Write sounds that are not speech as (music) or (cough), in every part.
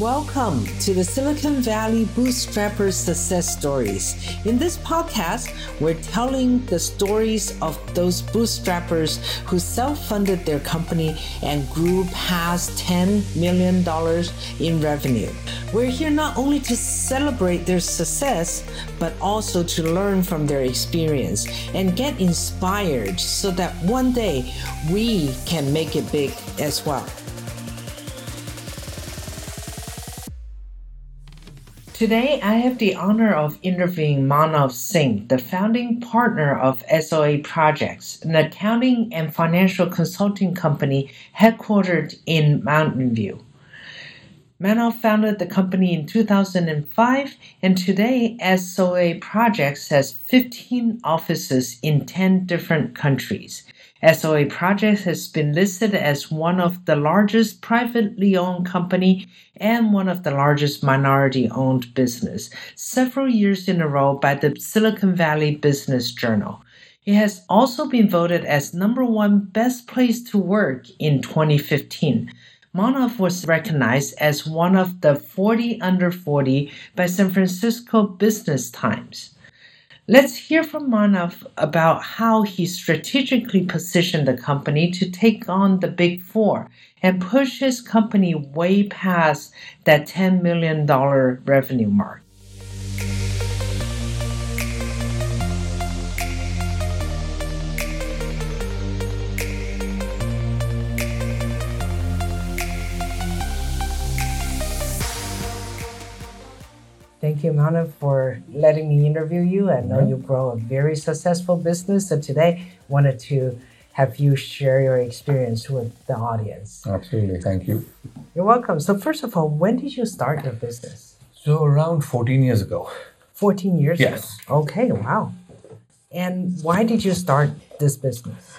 Welcome to the Silicon Valley Bootstrappers Success Stories. In this podcast, we're telling the stories of those bootstrappers who self funded their company and grew past $10 million in revenue. We're here not only to celebrate their success, but also to learn from their experience and get inspired so that one day we can make it big as well. Today, I have the honor of interviewing Manav Singh, the founding partner of SOA Projects, an accounting and financial consulting company headquartered in Mountain View. Manav founded the company in 2005, and today SOA Projects has 15 offices in 10 different countries. SOA Projects has been listed as one of the largest privately owned company and one of the largest minority owned business several years in a row by the Silicon Valley Business Journal. It has also been voted as number one best place to work in 2015. Manav was recognized as one of the 40 under 40 by San Francisco Business Times. Let's hear from Manav about how he strategically positioned the company to take on the big four and push his company way past that $10 million revenue mark. Thank Manav, for letting me interview you. I know mm-hmm. you grow a very successful business. So today, wanted to have you share your experience with the audience. Absolutely. Thank you. You're welcome. So first of all, when did you start your business? So around 14 years ago. 14 years yes. ago? Okay, wow. And why did you start this business?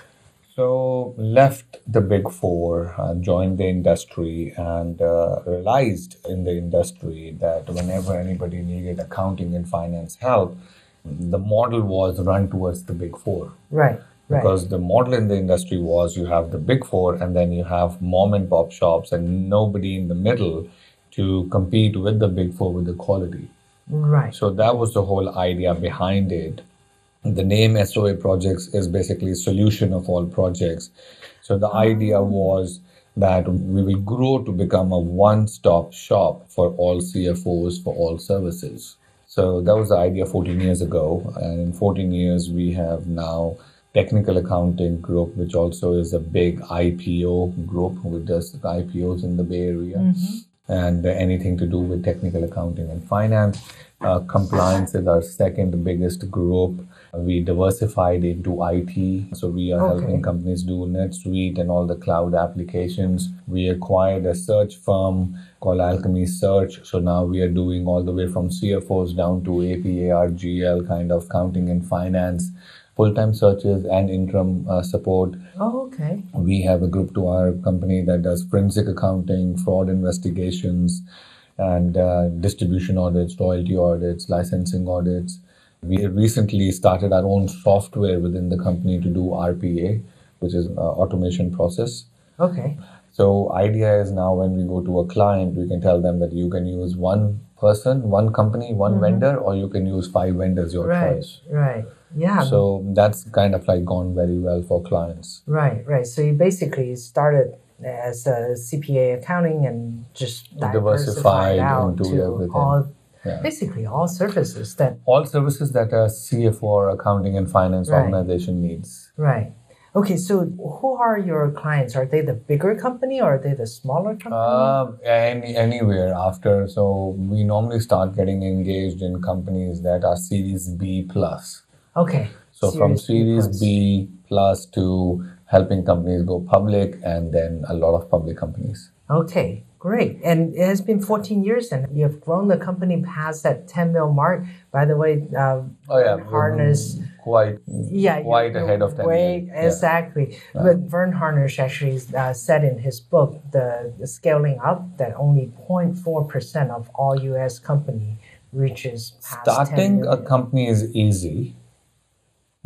So left the big four, uh, joined the industry, and uh, realized in the industry that whenever anybody needed accounting and finance help, the model was run towards the big four. Right. Because the model in the industry was you have the big four, and then you have mom and pop shops, and nobody in the middle to compete with the big four with the quality. Right. So that was the whole idea behind it the name SOA projects is basically solution of all projects. So the idea was that we will grow to become a one-stop shop for all CFOs for all services. So that was the idea 14 years ago, and in 14 years we have now technical accounting group, which also is a big IPO group, which does IPOs in the Bay Area, mm-hmm. and anything to do with technical accounting and finance. Uh, compliance is our second biggest group we diversified into IT. So we are okay. helping companies do NetSuite and all the cloud applications. We acquired a search firm called Alchemy Search. So now we are doing all the way from CFOs down to APAR, GL kind of counting and finance full-time searches and interim uh, support. Oh, okay. We have a group to our company that does forensic accounting, fraud investigations, and uh, distribution audits, royalty audits, licensing audits. We recently started our own software within the company to do RPA, which is uh, automation process. Okay. So idea is now when we go to a client, we can tell them that you can use one person, one company, one mm-hmm. vendor, or you can use five vendors, your right, choice. Right. Yeah. So that's kind of like gone very well for clients. Right. Right. So you basically started as a CPA accounting and just diversified, diversified out into to everything. all yeah. basically all services that all services that a CFO or accounting and finance right. organization needs. Right. Okay, so who are your clients? Are they the bigger company or are they the smaller company? Uh, any, anywhere after. So we normally start getting engaged in companies that are Series B plus. Okay. So series from Series B plus. B plus to helping companies go public and then a lot of public companies. Okay. Great. And it has been 14 years and you have grown the company past that 10 mil mark. By the way, uh, oh, yeah. Harnish. Quite, yeah, quite ahead of 10 way, mil. Exactly. Yeah. But Verne Harnish actually uh, said in his book, the, the scaling up, that only 0.4% of all US company reaches past Starting a company is easy.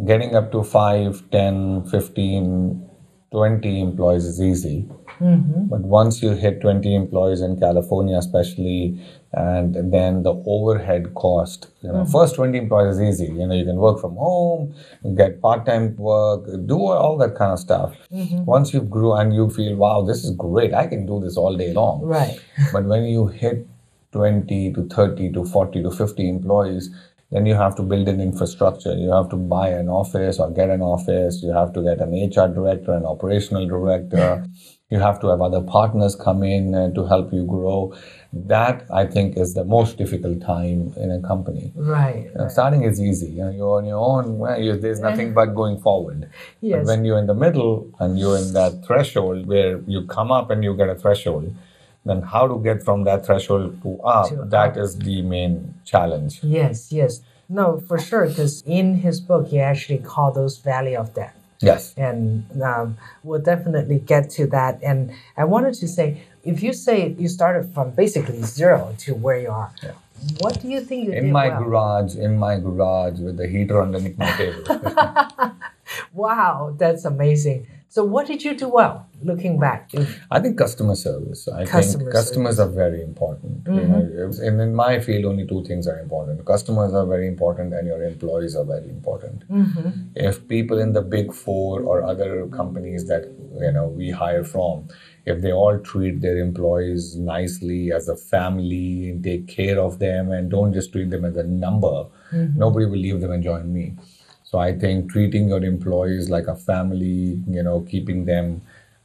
Getting up to 5, 10, 15, 20 employees is easy. Mm-hmm. But once you hit 20 employees in California, especially, and then the overhead cost, you know, first 20 employees is easy. You know, you can work from home, get part time work, do all that kind of stuff. Once you grew and you feel, wow, this is great, I can do this all day long. Right. (laughs) But when you hit 20 to 30 to 40 to 50 employees, then you have to build an infrastructure. You have to buy an office or get an office. You have to get an HR director, an operational director. (laughs) You have to have other partners come in uh, to help you grow. That I think is the most difficult time in a company. Right. You know, starting is easy. You know, you're on your own. Well, you, there's nothing but going forward. Yes. But when you're in the middle and you're in that threshold where you come up and you get a threshold, then how to get from that threshold to up? To that is the main challenge. Yes, yes. No, for sure, because in his book, he actually called those valley of death. Yes. And um, we'll definitely get to that. And I wanted to say, if you say you started from basically zero to where you are, Yeah. what do you think you did? In did my well? garage, in my garage with the heater underneath my table. (laughs) Wow, that's amazing. So, what did you do well, looking back? I think customer service. I Customer think customers are very important. You know, mm-hmm. and in my field, only two things are important. Customers are very important, and your employees are very important. Mm-hmm. If people in the big four or other companies that you know we hire from, if they all treat their employees nicely as a family and take care of them and don't just treat them as a number, mm-hmm. nobody will leave them and join me. So I think treating your employees like a family, you know, keeping them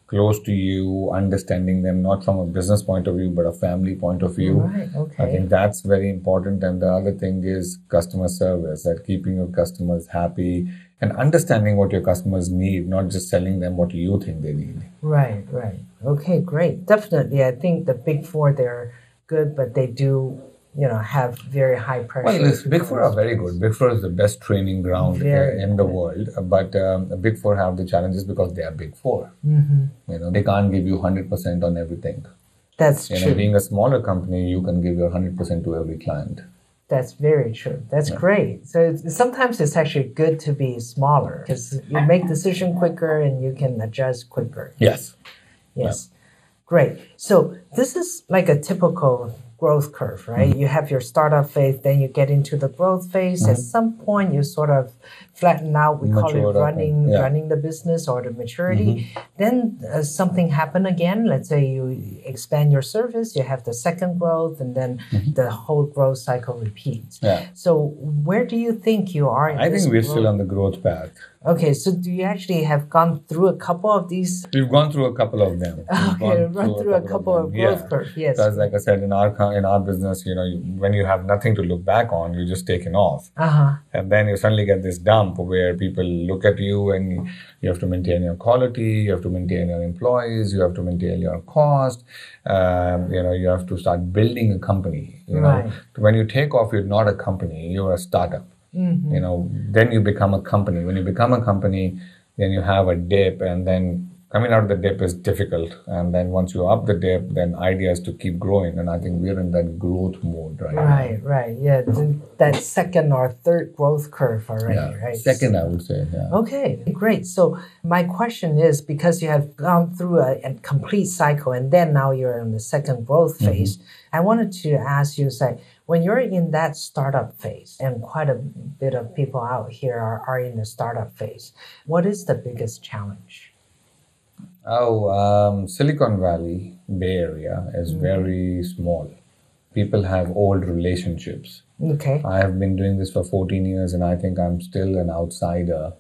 close to you, understanding them not from a business point of view but a family point of view. Right, okay. I think that's very important. And the other thing is customer service, that keeping your customers happy and understanding what your customers need, not just selling them what you think they need. Right, right. Okay, great. Definitely. I think the big four, they're good, but they do, you know, have very high pressure. Well, this Big Four are very good. Big Four is the best training ground Very in the world. Uh, But um, Big Four have the challenges because they are Big 4 Mhm. You know, they can't give you 100% on everything. That's You know, true. being a smaller company, you can give your 100% to every client. That's very true. That's great. So it's, sometimes it's actually good to be smaller because you make decision quicker and you can adjust quicker. Yes. Yes. Great. So this is like a typical growth curve, right? Mm-hmm. You have your startup phase, then you get into the growth phase. At some point, you sort of flatten out. We call it running, yeah. Mm-hmm. running the business or the maturity. Then uh, something happen again. Let's say you expand your service, you have the second growth, and then Mm-hmm. the whole growth cycle repeats. Yeah. So where do you think you are? In I think we're growth- still on the growth path. Okay, so do you actually have gone through a couple of these? We've gone through a couple of them. We've Okay, gone run through a couple of them. growth Yeah. curve. Yes. Because, like I said, in our in our business, you know, you, when you have nothing to look back on, you're just taking off, Uh huh. and then you suddenly get this dump where people look at you, and you have to maintain your quality, you have to maintain your employees, you have to maintain your cost. Um, you know, you have to start building a company. You know, Right. when you take off, you're not a company; you're a startup. Mm-hmm. You know, then you become a company. When you become a company, then you have a dip, and then coming out of the dip is difficult. And then once you're up the dip, then idea is to keep growing. And I think we're in that growth mode right, Right, right. Yeah, that second or third growth curve now. already, Yeah. right? Second, I would say. Yeah. Okay, great. So my question is because you have gone through a, a complete cycle and then now you're in the second growth Mm-hmm. phase, I wanted to ask you, say, when you're in that startup phase, and quite a bit of people out here are, are in the startup phase, what is the biggest challenge? Oh, um, Silicon Valley, Bay Area is Mm-hmm. very small. People have old relationships. Okay. I have been doing this for 14 years and I think I'm still an outsider.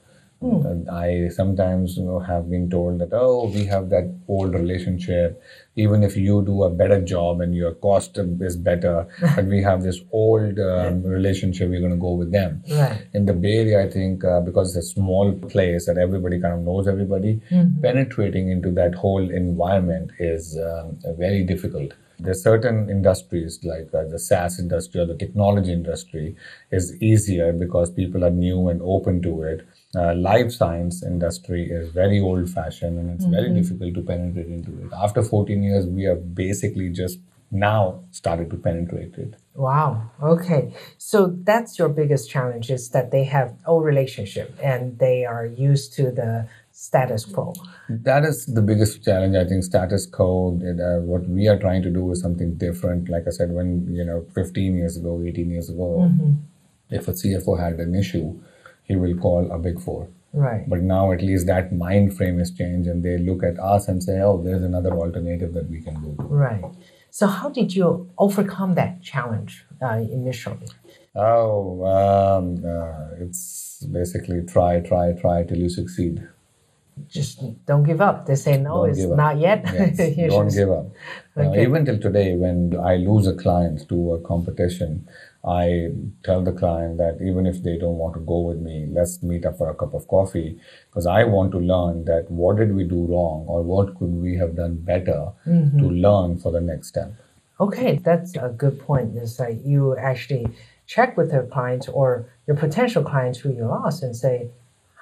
And I sometimes you know, have been told that, oh, we have that old relationship. Even if you do a better job and your cost is better, (laughs) but we have this old um, relationship, we're going to go with them. Right. In the Bay Area, I think uh, because it's a small place that everybody kind of knows everybody, penetrating into that whole environment is um, very difficult. There's certain industries like uh, the SaaS industry or the technology industry is easier because people are new and open to it. Uh, life science industry is very old fashioned and it's very difficult to penetrate into it. After 14 years, we have basically just now started to penetrate it. Wow. Okay. So that's your biggest challenge is that they have old relationship and they are used to the status quo? That is the biggest challenge. I think status quo. Uh, what we are trying to do is something different. Like I said, when you know, 15 years ago, 18 years ago, Mm-hmm. if a CFO had an issue, he will call a big four. Right. But now at least that mind frame has changed, and they look at us and say, "Oh, there's another alternative that we can do." Right. So how did you overcome that challenge uh, initially? Oh, um, uh, it's basically try, try, try till you succeed. Just don't give up. They say no, Don't it's not yet. Yes, (laughs) don't just- give up. Now, Okay. even till today, when I lose a client to a competition, I tell the client that even if they don't want to go with me, let's meet up for a cup of coffee because I want to learn that what did we do wrong or what could we have done better Mm-hmm. to learn for the next step. Okay, that's a good point. Is like you actually check with your clients or your potential clients who you lost and say,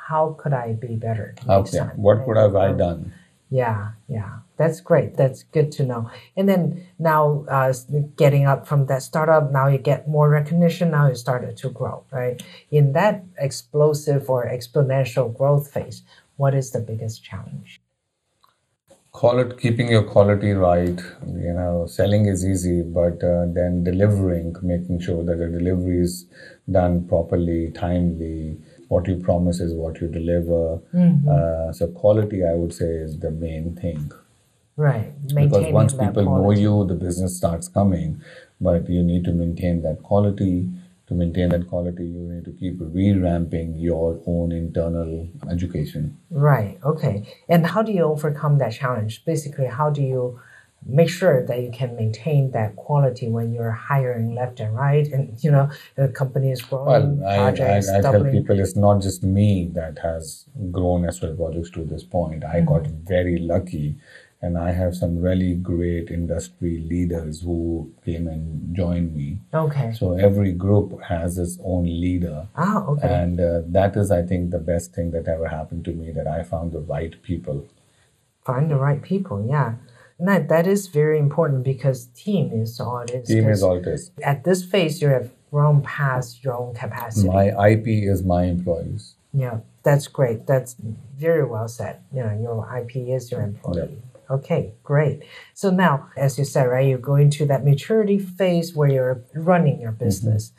how could I be better next Okay, time? what could have I done? Yeah, yeah, that's great. That's good to know. And then now, uh, getting up from that startup, now you get more recognition. Now you started to grow, right? In that explosive or exponential growth phase, what is the biggest challenge? Call it keeping your quality right. You know, selling is easy, but uh, then delivering, making sure that the delivery is done properly, timely. What you promise is what you deliver. Mm-hmm. Uh, so quality, I would say, is the main thing. Right, Because once people know you, the business starts coming. But you need to maintain that quality. To maintain that quality, you need to keep re-ramping your own internal education. Right. Okay. And how do you overcome that challenge? Basically, how do you make sure that you can maintain that quality when you're hiring left and right, and you know the company is growing, Well, I, I, projects I tell doubling. people it's not just me that has grown SOA projects to this point. I mm-hmm. got very lucky, and I have some really great industry leaders who came and joined me. Okay. So every group has its own leader. Ah. Okay. And uh, that is, I think, the best thing that ever happened to me that I found the right people. Find the right people. Yeah. And that, that is very important because team is all it is. Team is all it is. At this phase, you have grown past your own capacity. My IP is my employees. Yeah, that's great. That's very well said. You know, your IP is your employee. Okay, great. So now, as you said, right, you go into that maturity phase where you're running your business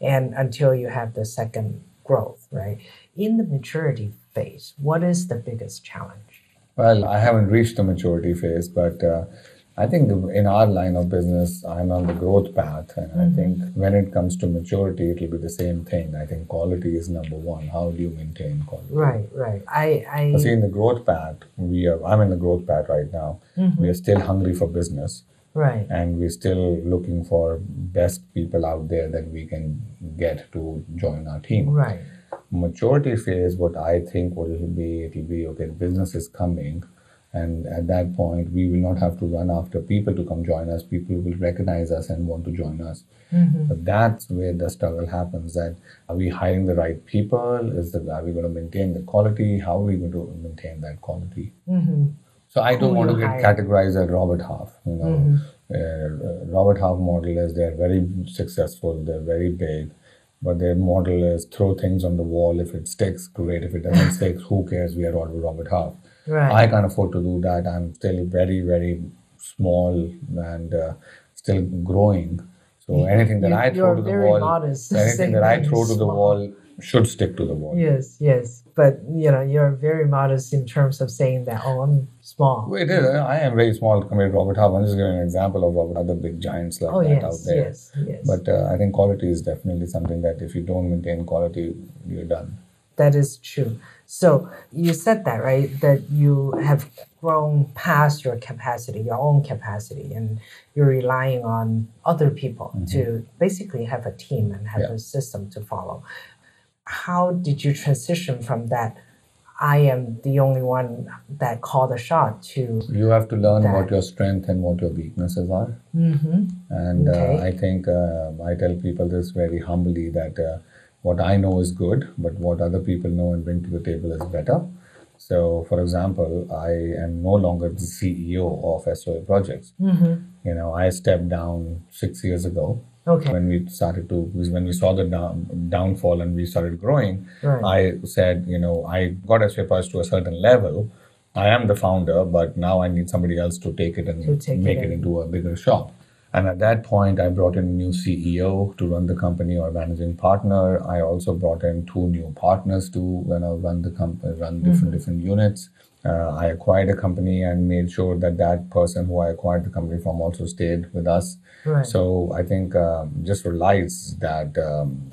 and until you have the second growth, right? In the maturity phase, what is the biggest challenge? Well, I haven't reached the maturity phase, but uh, I think the, in our line of business, I'm on the growth path. And I mm-hmm. think when it comes to maturity, it'll be the same thing. I think quality is number one. How do you maintain quality? Right, right. I, So see, in the growth path, we are, I'm in the growth path right now. Mm-hmm. We are still hungry for business right, and we're still looking for best people out there that we can get to join our team. right. maturity phase, what I think what it'll be, it'll be okay, business is coming. And at that point, we will not have to run after people to come join us. People will recognize us and want to join us. But that's where the struggle happens. That are we hiring the right people? Is the are we going to maintain the quality? How are we going to maintain that quality? hmm So I don't Who want to get hire. categorized as Robert Half. You know, uh, uh, Robert Half model is they're very successful, they're very big, but their model is throw things on the wall. If it sticks, great. If it doesn't (laughs) stick, who cares? We are all Robert Half. Right. I can't afford to do that. I'm still very, very small and uh, still growing. So anything that You- I throw to the wall, modest, (laughs) anything that I throw to the wall should stick to the wall. Yes, yes. But you know, you're very modest in terms of saying that, oh, I'm small. It is. I am very small compared to Robert Half. I'm just giving an example of Robert, other big giants like Oh that out yes, there. yes, yes. But uh, I think quality is definitely something that if you don't maintain quality, you're done. that is true. So you said that, right? That you have grown past your capacity, your own capacity, and you're relying on other people to basically have a team and have Yeah. a system to follow. How did you transition from that? I am the only one that called the shot to You have to learn That. what your strength and what your weaknesses are. Mhm. And Okay. uh, I think uh, I tell people this very humbly that uh, what I know is good, but what other people know and bring to the table is better. So, for example, I am no longer the CEO of SOA Projects. Mm-hmm. You know, I stepped down six years ago Okay. when we started to when we saw the down, downfall and we started growing. Right. I said, you know, I got SOA Projects to a certain level. I am the founder, but now I need somebody else to take it and To take make it it, in. into a bigger shop. And at that point, I brought in a new CEO to run the company or managing partner. I also brought in two new partners to you know, run the company, run different different units. Uh, I acquired a company and made sure that that person who I acquired the company from also stayed with us. Right. So I think um, just realize that um,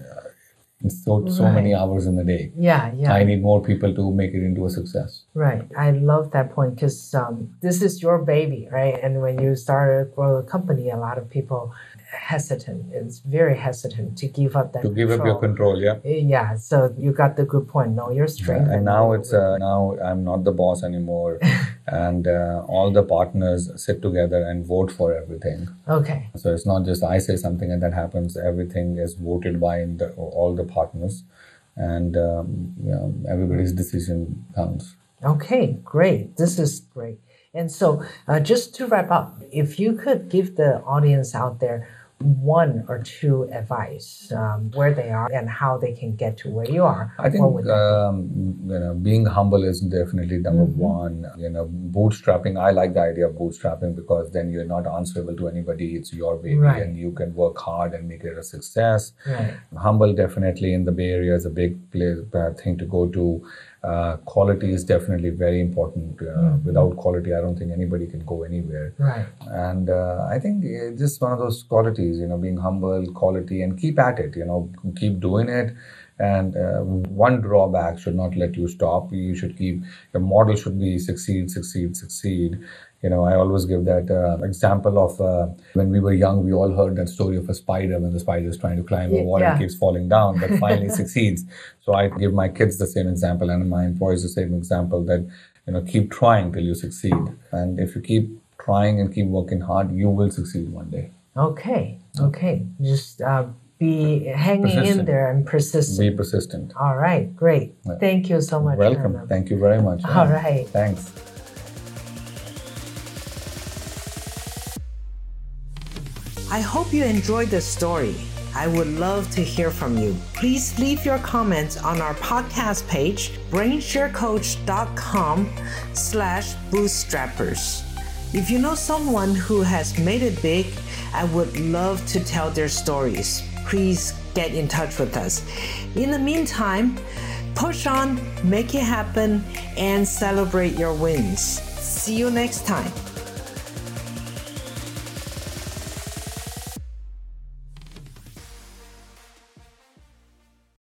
uh, it's so so many hours in the day. yeah, yeah. I need more people to make it into a success. Right. I love that point because um, this is your baby, right? And when you start to grow a company, a lot of people hesitant. It's very hesitant to give up that To give up your control. control, yeah. Yeah. So you got the good point. Know your strength. and know now it's uh, now I'm not the boss anymore, (laughs) and uh, all the partners sit together and vote for everything. okay. So it's not just I say something and that happens. Everything is voted by the, all the partners, and um, you know, everybody's decision counts. Okay, great. This is great. And so, uh, just to wrap up, if you could give the audience out there one or two advice um, where they are and how they can get to where you are, I think what would that um, you know being humble is definitely number Mm-hmm. one. You know, bootstrapping. I like the idea of bootstrapping because then you're not answerable to anybody. It's your baby, Right. and you can work hard and make it a success. Right. Humble definitely in the Bay Area is a big place, uh, thing to go to. Uh, quality is definitely very important. Uh, Mm-hmm. Without quality, I don't think anybody can go anywhere. Right. And uh, I think it's just one of those qualities, you know, being humble, quality, and keep at it. You know, keep doing it. And uh, one drawback should not let you stop. You should keep your model should be succeed, succeed, succeed. You know, I always give that uh, example of uh, when we were young, we all heard that story of a spider when the spider is trying to climb a wall yeah. and keeps falling down, but finally (laughs) succeeds. So I give my kids the same example and my employees the same example that you know keep trying till you succeed, and if you keep trying and keep working hard, you will succeed one day. Okay. Okay. Just uh, be hanging in there and persistent. Be persistent. All right. Great. Thank you so much. Welcome. Anna. Thank you very much. All right. Thanks. I hope you enjoyed this story. I would love to hear from you. Please leave your comments on our podcast page, brainsharecoach.com slash bootstrappers. If you know someone who has made it big, I would love to tell their stories. Please get in touch with us. In the meantime, push on, make it happen, and celebrate your wins. See you next time.